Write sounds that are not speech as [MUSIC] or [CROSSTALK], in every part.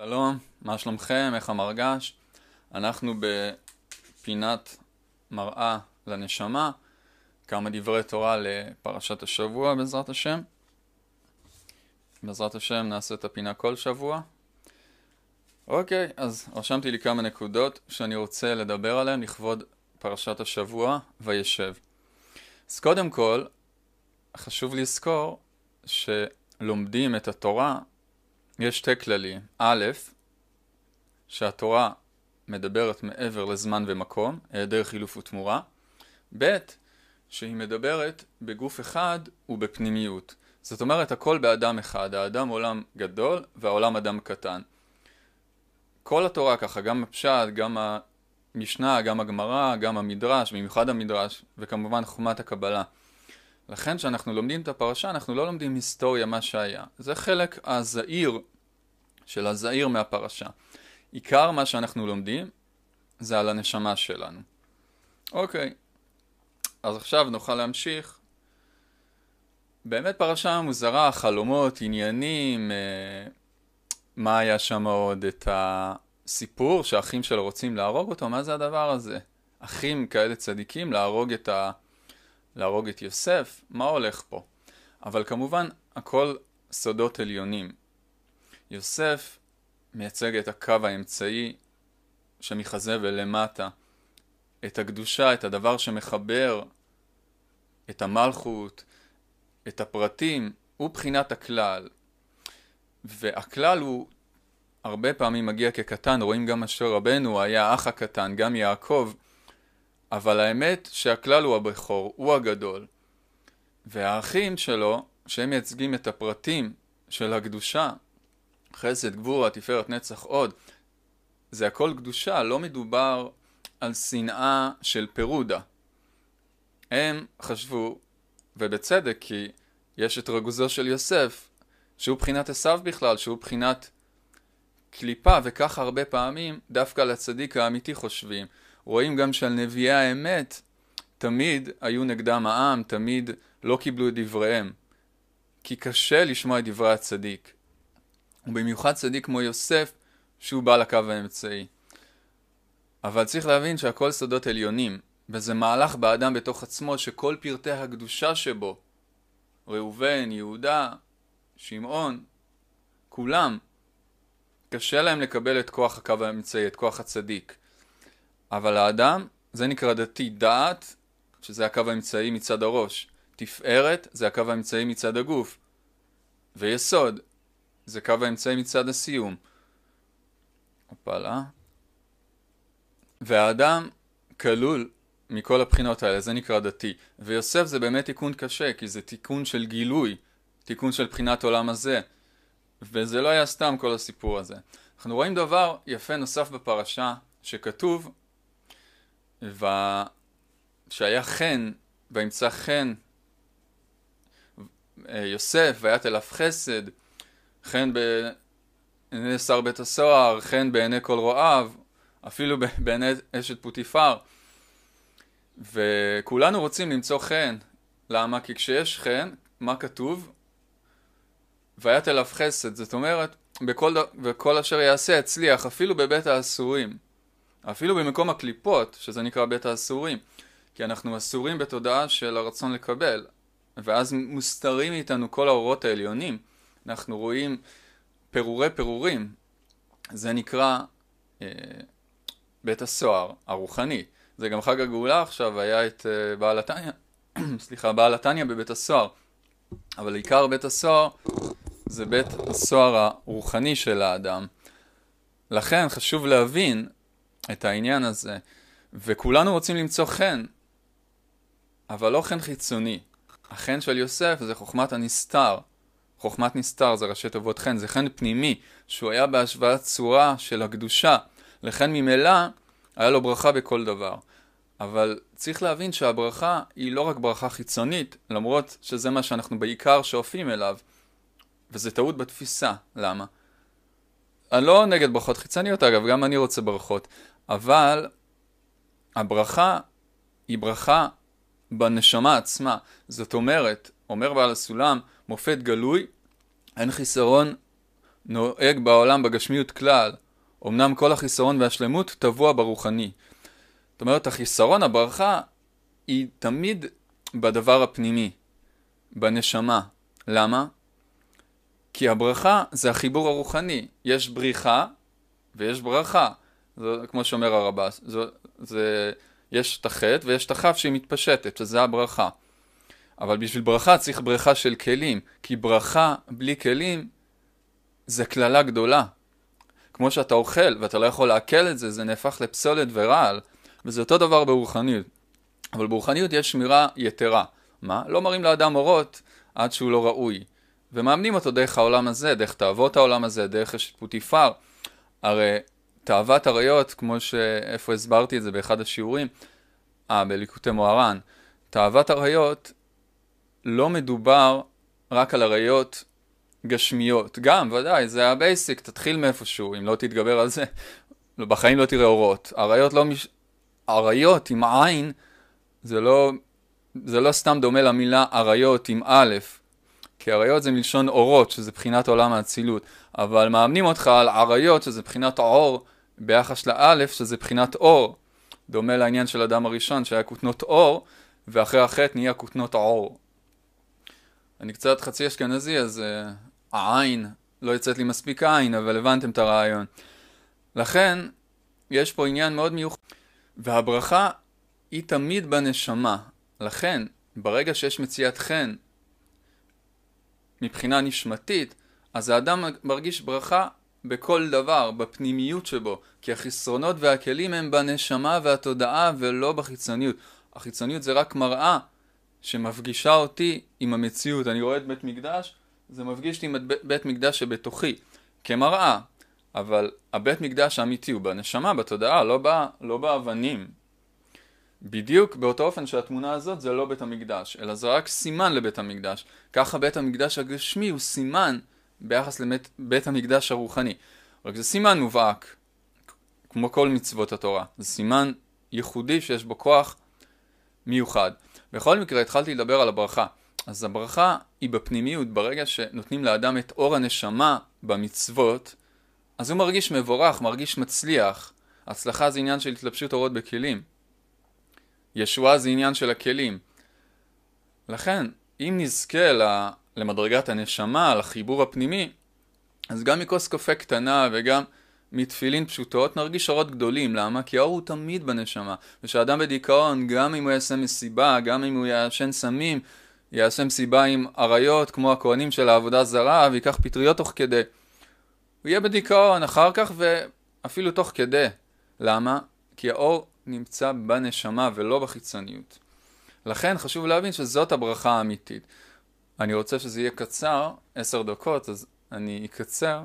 שלום, מה שלומכם? איך המרגש? אנחנו בפינת מראה לנשמה, כמה דברי תורה לפרשת השבוע בעזרת השם. בעזרת השם נעשה את הפינה כל שבוע. אוקיי, אז רשמתי לי כמה נקודות שאני רוצה לדבר עליהן לכבוד פרשת השבוע וישב. אז קודם כל, חשוב לזכור שלומדים את התורה יש שתי כללים. א', שהתורה מדברת מעבר לזמן ומקום, היעדר חילוף ותמורה. ב', שהיא מדברת בגוף אחד ובפנימיות. זאת אומרת, הכל באדם אחד. האדם עולם גדול והעולם אדם קטן. כל התורה ככה, גם הפשט, גם המשנה, גם הגמרא, גם המדרש, במיוחד המדרש, וכמובן חוכמת הקבלה. לכן כשאנחנו לומדים את הפרשה אנחנו לא לומדים היסטוריה מה שהיה. זה חלק הזעיר של הזעיר מהפרשה. עיקר מה שאנחנו לומדים זה על הנשמה שלנו. אוקיי, אז עכשיו נוכל להמשיך. באמת פרשה מוזרה, חלומות, עניינים, אה, מה היה שם עוד? את הסיפור שהאחים שלו רוצים להרוג אותו, מה זה הדבר הזה? אחים כאלה צדיקים להרוג את ה... להרוג את יוסף, מה הולך פה? אבל כמובן, הכל סודות עליונים. יוסף מייצג את הקו האמצעי שמחזה ולמטה, את הקדושה, את הדבר שמחבר את המלכות, את הפרטים, הוא בחינת הכלל. והכלל הוא הרבה פעמים מגיע כקטן, רואים גם אשר רבנו היה האח הקטן, גם יעקב, אבל האמת שהכלל הוא הבכור, הוא הגדול. והאחים שלו, שהם מייצגים את הפרטים של הקדושה, חסד, גבורה, תפארת, נצח, עוד, זה הכל קדושה, לא מדובר על שנאה של פירודה. הם חשבו, ובצדק, כי יש את רגוזו של יוסף, שהוא בחינת עשיו בכלל, שהוא בחינת קליפה, וככה הרבה פעמים דווקא לצדיק האמיתי חושבים. רואים גם שעל נביאי האמת תמיד היו נגדם העם, תמיד לא קיבלו את דבריהם. כי קשה לשמוע את דברי הצדיק. ובמיוחד צדיק כמו יוסף, שהוא בעל הקו האמצעי. אבל צריך להבין שהכל סודות עליונים, וזה מהלך באדם בתוך עצמו שכל פרטי הקדושה שבו, ראובן, יהודה, שמעון, כולם, קשה להם לקבל את כוח הקו האמצעי, את כוח הצדיק. אבל האדם, זה נקרא דתי דעת, שזה הקו האמצעי מצד הראש. תפארת, זה הקו האמצעי מצד הגוף. ויסוד, זה קו האמצעי מצד הסיום. הפעלה. והאדם כלול מכל הבחינות האלה, זה נקרא דתי. ויוסף זה באמת תיקון קשה, כי זה תיקון של גילוי, תיקון של בחינת עולם הזה. וזה לא היה סתם כל הסיפור הזה. אנחנו רואים דבר יפה נוסף בפרשה, שכתוב, ו... שהיה חן, וימצא חן יוסף, ויית אליו חסד, חן בעיני שר בית הסוהר, חן בעיני כל רועיו, אפילו [LAUGHS] בעיני אשת פוטיפר. וכולנו רוצים למצוא חן. למה? כי כשיש חן, מה כתוב? ויית אליו חסד. זאת אומרת, בכל, בכל אשר יעשה יצליח, אפילו בבית האסורים. אפילו במקום הקליפות, שזה נקרא בית האסורים. כי אנחנו אסורים בתודעה של הרצון לקבל. ואז מוסתרים מאיתנו כל האורות העליונים. אנחנו רואים פירורי פירורים, זה נקרא אה, בית הסוהר הרוחני. זה גם חג הגאולה עכשיו, היה את אה, בעל התניא, [CLEARS THROAT] סליחה, בעל התניא בבית הסוהר. אבל עיקר בית הסוהר זה בית הסוהר הרוחני של האדם. לכן חשוב להבין את העניין הזה, וכולנו רוצים למצוא חן, אבל לא חן חיצוני. החן של יוסף זה חוכמת הנסתר. חוכמת נסתר זה ראשי תיבות חן, זה חן פנימי, שהוא היה בהשוואת צורה של הקדושה, לכן ממילא היה לו ברכה בכל דבר. אבל צריך להבין שהברכה היא לא רק ברכה חיצונית, למרות שזה מה שאנחנו בעיקר שואפים אליו, וזה טעות בתפיסה. למה? אני לא נגד ברכות חיצוניות אגב, גם אני רוצה ברכות, אבל הברכה היא ברכה בנשמה עצמה. זאת אומרת, אומר בעל הסולם, מופת גלוי, אין חיסרון נוהג בעולם בגשמיות כלל, אמנם כל החיסרון והשלמות טבוע ברוחני. זאת אומרת, החיסרון, הברכה, היא תמיד בדבר הפנימי, בנשמה. למה? כי הברכה זה החיבור הרוחני. יש בריחה ויש ברכה. זה כמו שאומר הרב"ס. זה, זה, יש את החטא ויש את הכף שהיא מתפשטת, שזה הברכה. אבל בשביל ברכה צריך ברכה של כלים, כי ברכה בלי כלים זה קללה גדולה. כמו שאתה אוכל ואתה לא יכול לעכל את זה, זה נהפך לפסולת ורעל, וזה אותו דבר ברוחניות. אבל ברוחניות יש שמירה יתרה. מה? לא מראים לאדם אורות עד שהוא לא ראוי. ומאמנים אותו דרך העולם הזה, דרך תאוות העולם הזה, דרך אשת פוטיפר. הרי תאוות עריות, כמו שאיפה הסברתי את זה באחד השיעורים, אה, בליקוטי מוהר"ן, תאוות עריות לא מדובר רק על עריות גשמיות. גם, ודאי, זה ה basic, תתחיל מאיפשהו, אם לא תתגבר על זה, [LAUGHS] בחיים לא תראה אורות. עריות לא מש... עריות עם עין, זה לא, זה לא סתם דומה למילה עריות עם א', כי עריות זה מלשון אורות, שזה בחינת עולם האצילות, אבל מאמנים אותך על עריות, שזה בחינת עור, ביחס לאלף, שזה בחינת אור. דומה לעניין של אדם הראשון, שהיה כותנות אור, ואחרי החטא נהיה כותנות עור. אני קצת חצי אשכנזי, אז uh, העין, לא יוצאת לי מספיק עין, אבל הבנתם את הרעיון. לכן, יש פה עניין מאוד מיוחד. והברכה היא תמיד בנשמה. לכן, ברגע שיש מציאת חן מבחינה נשמתית, אז האדם מרגיש ברכה בכל דבר, בפנימיות שבו, כי החסרונות והכלים הם בנשמה והתודעה ולא בחיצוניות. החיצוניות זה רק מראה שמפגישה אותי עם המציאות. אני רואה את בית מקדש, זה מפגיש אותי עם בית מקדש שבתוכי, כמראה. אבל הבית מקדש האמיתי הוא בנשמה, בתודעה, לא, בא, לא באבנים. בדיוק באותו אופן שהתמונה הזאת זה לא בית המקדש, אלא זה רק סימן לבית המקדש. ככה בית המקדש הגשמי הוא סימן ביחס לבית המקדש הרוחני. רק זה סימן מובהק, כמו כל מצוות התורה. זה סימן ייחודי שיש בו כוח מיוחד. בכל מקרה התחלתי לדבר על הברכה. אז הברכה היא בפנימיות, ברגע שנותנים לאדם את אור הנשמה במצוות, אז הוא מרגיש מבורך, מרגיש מצליח. הצלחה זה עניין של התלבשות אורות בכלים. ישועה זה עניין של הכלים. לכן, אם נזכה למדרגת הנשמה, לחיבור הפנימי, אז גם מכוס קפה קטנה וגם מתפילין פשוטות נרגיש אורות גדולים. למה? כי האור הוא תמיד בנשמה. ושאדם בדיכאון, גם אם הוא יעשה מסיבה, גם אם הוא יעשן סמים, יעשה מסיבה עם אריות כמו הכהנים של העבודה זרה, ויקח פטריות תוך כדי. הוא יהיה בדיכאון אחר כך ואפילו תוך כדי. למה? כי האור נמצא בנשמה ולא בחיצוניות. לכן חשוב להבין שזאת הברכה האמיתית. אני רוצה שזה יהיה קצר, עשר דקות, אז אני אקצר.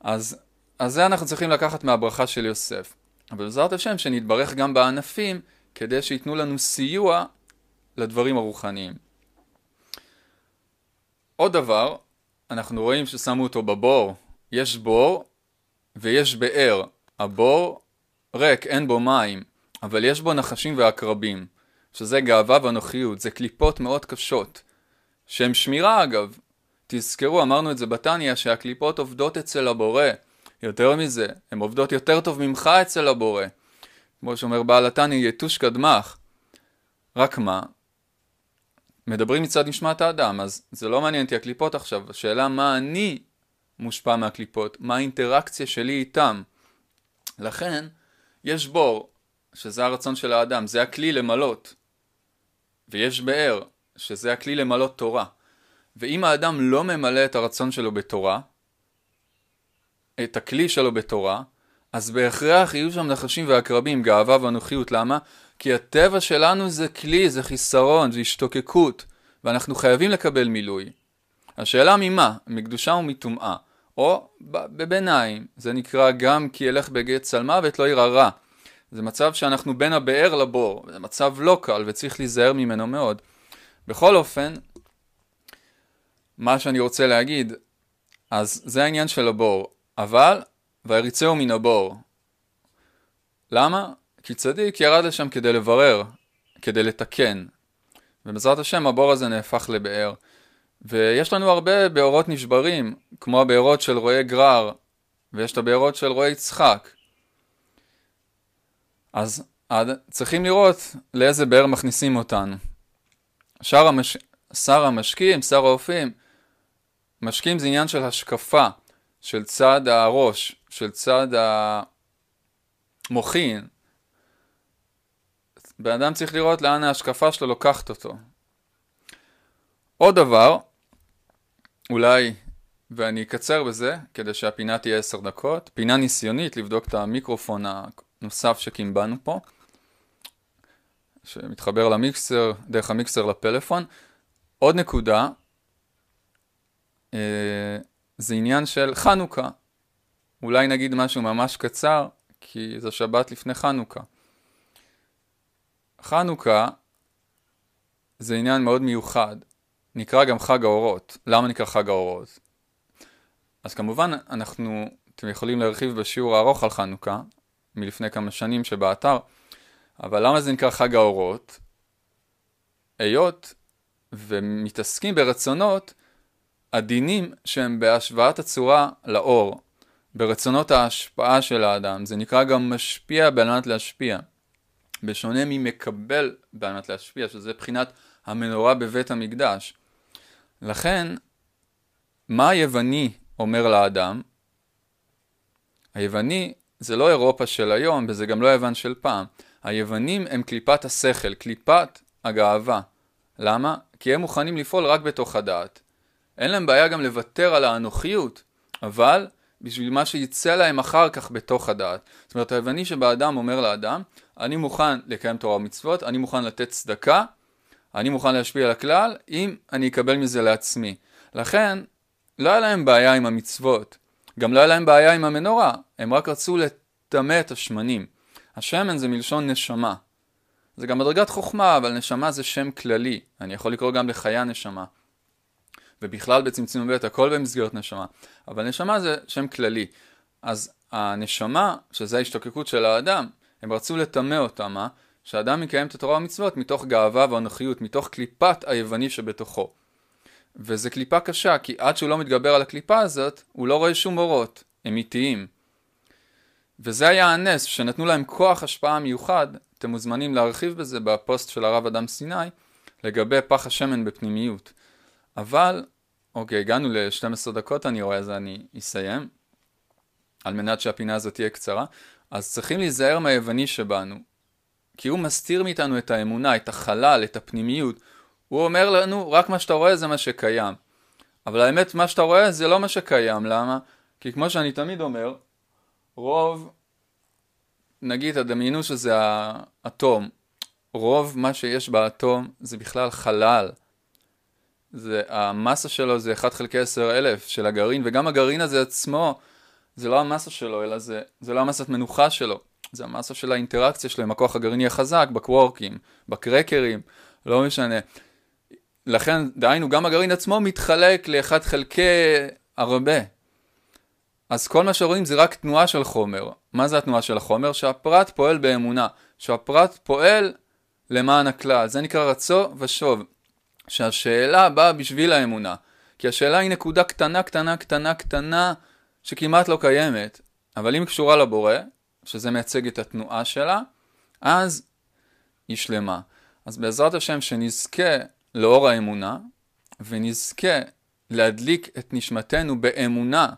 אז, אז זה אנחנו צריכים לקחת מהברכה של יוסף. אבל בעזרת השם שנתברך גם בענפים כדי שייתנו לנו סיוע לדברים הרוחניים. עוד דבר, אנחנו רואים ששמו אותו בבור. יש בור ויש באר. הבור ריק, אין בו מים, אבל יש בו נחשים ועקרבים, שזה גאווה ואנוכיות, זה קליפות מאוד קשות, שהן שמירה אגב. תזכרו, אמרנו את זה בתניא, שהקליפות עובדות אצל הבורא. יותר מזה, הן עובדות יותר טוב ממך אצל הבורא. כמו שאומר בעל התניא, יתוש קדמך. רק מה? מדברים מצד נשמת האדם, אז זה לא מעניין אותי הקליפות עכשיו, השאלה מה אני מושפע מהקליפות, מה האינטראקציה שלי איתם. לכן, יש בור, שזה הרצון של האדם, זה הכלי למלות. ויש באר, שזה הכלי למלות תורה. ואם האדם לא ממלא את הרצון שלו בתורה, את הכלי שלו בתורה, אז בהכרח יהיו שם נחשים ועקרבים, גאווה ואנוכיות. למה? כי הטבע שלנו זה כלי, זה חיסרון, זה השתוקקות, ואנחנו חייבים לקבל מילוי. השאלה ממה? מקדושה ומטומאה. או בביניים, זה נקרא גם כי ילך בגט צלמוות לא ירא רע. זה מצב שאנחנו בין הבאר לבור, זה מצב לא קל וצריך להיזהר ממנו מאוד. בכל אופן, מה שאני רוצה להגיד, אז זה העניין של הבור, אבל ויריצהו מן הבור. למה? כי צדיק ירד לשם כדי לברר, כדי לתקן. ובעזרת השם הבור הזה נהפך לבאר. ויש לנו הרבה בארות נשברים, כמו הבארות של רועי גרר, ויש את הבארות של רועי יצחק. אז צריכים לראות לאיזה באר מכניסים אותנו. שאר המש... שר המשקים, שר האופים, משקים זה עניין של השקפה, של צד הראש, של צד המוחין. בן אדם צריך לראות לאן ההשקפה שלו לוקחת אותו. עוד דבר, אולי, ואני אקצר בזה, כדי שהפינה תהיה עשר דקות, פינה ניסיונית לבדוק את המיקרופון הנוסף שקימבנו פה, שמתחבר למיקסר, דרך המיקסר לפלאפון. עוד נקודה, אה, זה עניין של חנוכה. אולי נגיד משהו ממש קצר, כי זו שבת לפני חנוכה. חנוכה זה עניין מאוד מיוחד, נקרא גם חג האורות. למה נקרא חג האורות? אז כמובן אנחנו, אתם יכולים להרחיב בשיעור הארוך על חנוכה, מלפני כמה שנים שבאתר, אבל למה זה נקרא חג האורות? היות ומתעסקים ברצונות עדינים שהם בהשוואת הצורה לאור, ברצונות ההשפעה של האדם. זה נקרא גם משפיע בעלמת להשפיע. בשונה ממקבל בעלמת להשפיע, שזה בחינת המנורה בבית המקדש. לכן, מה היווני אומר לאדם? היווני זה לא אירופה של היום, וזה גם לא יוון של פעם. היוונים הם קליפת השכל, קליפת הגאווה. למה? כי הם מוכנים לפעול רק בתוך הדעת. אין להם בעיה גם לוותר על האנוכיות, אבל בשביל מה שיצא להם אחר כך בתוך הדעת. זאת אומרת, היווני שבאדם אומר לאדם, אני מוכן לקיים תורה ומצוות, אני מוכן לתת צדקה, אני מוכן להשפיע על הכלל, אם אני אקבל מזה לעצמי. לכן, לא היה להם בעיה עם המצוות, גם לא היה להם בעיה עם המנורה, הם רק רצו לטמא את השמנים. השמן זה מלשון נשמה. זה גם מדרגת חוכמה, אבל נשמה זה שם כללי. אני יכול לקרוא גם לחיה נשמה. ובכלל בצמצום ב' הכל במסגרת נשמה. אבל נשמה זה שם כללי. אז הנשמה, שזה ההשתוקקות של האדם, הם רצו לטמא אותה, מה? שהאדם יקיים את התורה והמצוות מתוך גאווה ואנוכיות, מתוך קליפת היווני שבתוכו. וזה קליפה קשה, כי עד שהוא לא מתגבר על הקליפה הזאת, הוא לא רואה שום אורות, הם איטיים. וזה היה הנס, שנתנו להם כוח השפעה מיוחד, אתם מוזמנים להרחיב בזה בפוסט של הרב אדם סיני, לגבי פח השמן בפנימיות. אבל, אוקיי, הגענו ל-12 דקות אני רואה, אז אני אסיים, על מנת שהפינה הזאת תהיה קצרה. אז צריכים להיזהר מהיווני שבנו, כי הוא מסתיר מאיתנו את האמונה, את החלל, את הפנימיות. הוא אומר לנו, רק מה שאתה רואה זה מה שקיים. אבל האמת, מה שאתה רואה זה לא מה שקיים, למה? כי כמו שאני תמיד אומר, רוב, נגיד, תדמיינו שזה האטום, רוב מה שיש באטום זה בכלל חלל. זה, המסה שלו זה 1 חלקי 10 אלף של הגרעין, וגם הגרעין הזה עצמו, זה לא המסה שלו, אלא זה, זה לא המסת מנוחה שלו. זה המסה של האינטראקציה שלו עם הכוח הגרעיני החזק, בקוורקים, בקרקרים, לא משנה. לכן, דהיינו, גם הגרעין עצמו מתחלק לאחד חלקי הרבה. אז כל מה שרואים זה רק תנועה של חומר. מה זה התנועה של החומר? שהפרט פועל באמונה. שהפרט פועל למען הכלל. זה נקרא רצו ושוב. שהשאלה באה בשביל האמונה. כי השאלה היא נקודה קטנה, קטנה, קטנה, קטנה, שכמעט לא קיימת. אבל אם היא קשורה לבורא, שזה מייצג את התנועה שלה, אז היא שלמה. אז בעזרת השם שנזכה לאור האמונה, ונזכה להדליק את נשמתנו באמונה,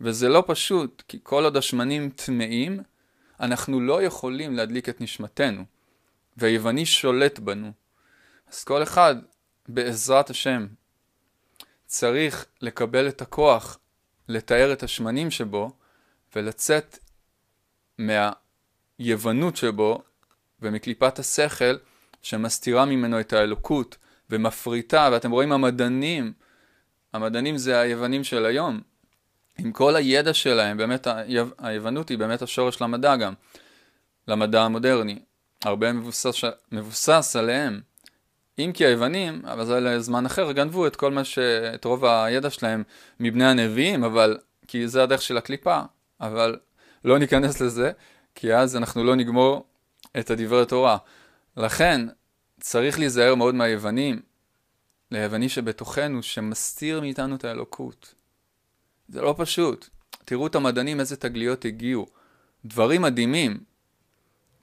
וזה לא פשוט, כי כל עוד השמנים טמאים, אנחנו לא יכולים להדליק את נשמתנו, והיווני שולט בנו. אז כל אחד, בעזרת השם, צריך לקבל את הכוח לתאר את השמנים שבו, ולצאת מהיוונות שבו ומקליפת השכל שמסתירה ממנו את האלוקות ומפריטה, ואתם רואים המדענים, המדענים זה היוונים של היום, עם כל הידע שלהם, באמת היוונות היא באמת השורש למדע גם, למדע המודרני, הרבה מבוסס, מבוסס עליהם. אם כי היוונים, אבל זה לזמן אחר, גנבו את כל מה ש... את רוב הידע שלהם מבני הנביאים, אבל... כי זה הדרך של הקליפה, אבל לא ניכנס לזה, כי אז אנחנו לא נגמור את הדברי תורה. לכן, צריך להיזהר מאוד מהיוונים, ליווני שבתוכנו, שמסתיר מאיתנו את האלוקות. זה לא פשוט. תראו את המדענים איזה תגליות הגיעו. דברים מדהימים,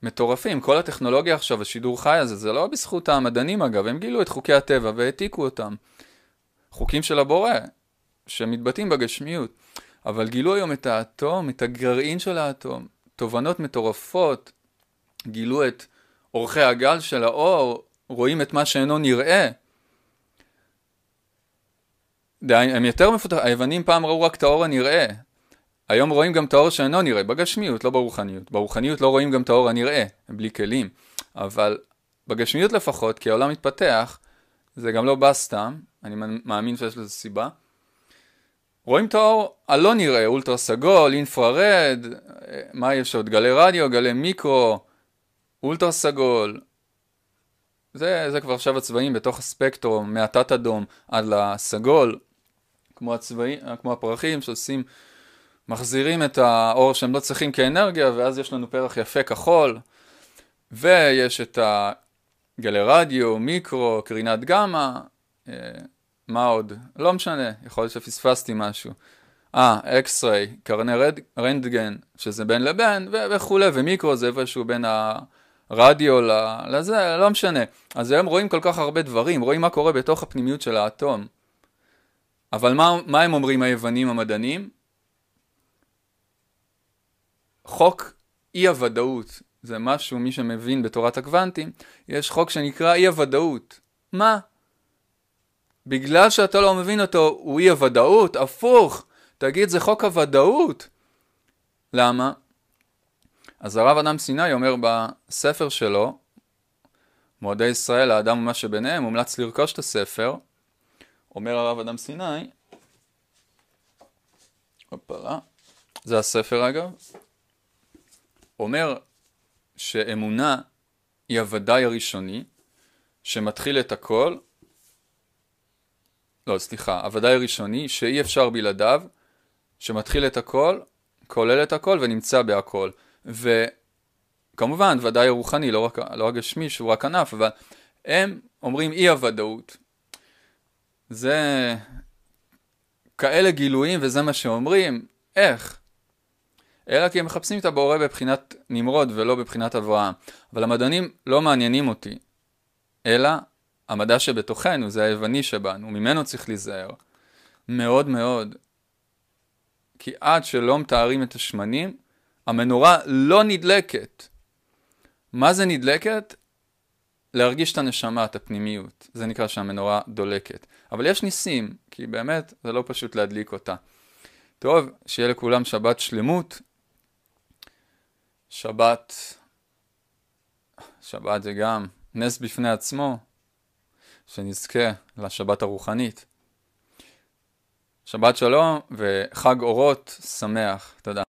מטורפים. כל הטכנולוגיה עכשיו, השידור חי הזה, זה לא בזכות המדענים אגב, הם גילו את חוקי הטבע והעתיקו אותם. חוקים של הבורא, שמתבטאים בגשמיות. אבל גילו היום את האטום, את הגרעין של האטום, תובנות מטורפות, גילו את אורכי הגל של האור, רואים את מה שאינו נראה. הם יותר מפותחים, היוונים פעם ראו רק את האור הנראה, היום רואים גם את האור שאינו נראה, בגשמיות, לא ברוחניות. ברוחניות לא רואים גם את האור הנראה, הם בלי כלים. אבל בגשמיות לפחות, כי העולם מתפתח, זה גם לא בא סתם, אני מאמין שיש לזה סיבה. רואים את האור הלא נראה, אולטרה סגול, אינפרארד, מה יש עוד? גלי רדיו, גלי מיקרו, אולטרה סגול. זה, זה כבר עכשיו הצבעים בתוך הספקטרום, מהתת אדום עד לסגול, כמו, הצבעים, כמו הפרחים שעושים מחזירים את האור שהם לא צריכים כאנרגיה, ואז יש לנו פרח יפה כחול, ויש את הגלי רדיו, מיקרו, קרינת גמא, אה, מה עוד? לא משנה, יכול להיות שפספסתי משהו. אה, אקס-ריי, קרני רנטגן, שזה בין לבין, וכולי, ומיקרו זה איפשהו בין הרדיו לזה, לא משנה. אז היום רואים כל כך הרבה דברים, רואים מה קורה בתוך הפנימיות של האטום. אבל מה, מה הם אומרים היוונים המדענים? חוק אי הוודאות, זה משהו, מי שמבין בתורת הקוונטים, יש חוק שנקרא אי הוודאות. מה? בגלל שאתה לא מבין אותו, הוא אי הוודאות? הפוך, תגיד זה חוק הוודאות. למה? אז הרב אדם סיני אומר בספר שלו, מועדי ישראל, האדם ומה שביניהם, מומלץ לרכוש את הספר. אומר הרב אדם סיני, הופלה, זה הספר אגב, אומר שאמונה היא הוודאי הראשוני, שמתחיל את הכל, לא, סליחה, הוודאי הראשוני, שאי אפשר בלעדיו, שמתחיל את הכל, כולל את הכל ונמצא בהכל. וכמובן, ודאי הרוחני, לא רק, לא הגשמי, שהוא רק ענף, אבל הם אומרים אי הוודאות. זה כאלה גילויים וזה מה שאומרים, איך? אלא כי הם מחפשים את הבורא בבחינת נמרוד ולא בבחינת אברהם. אבל המדענים לא מעניינים אותי, אלא המדע שבתוכנו, זה היווני שבנו, ממנו צריך להיזהר. מאוד מאוד. כי עד שלא מתארים את השמנים, המנורה לא נדלקת. מה זה נדלקת? להרגיש את הנשמה, את הפנימיות. זה נקרא שהמנורה דולקת. אבל יש ניסים, כי באמת זה לא פשוט להדליק אותה. טוב, שיהיה לכולם שבת שלמות. שבת, שבת זה גם נס בפני עצמו, שנזכה לשבת הרוחנית. שבת שלום וחג אורות שמח. תודה.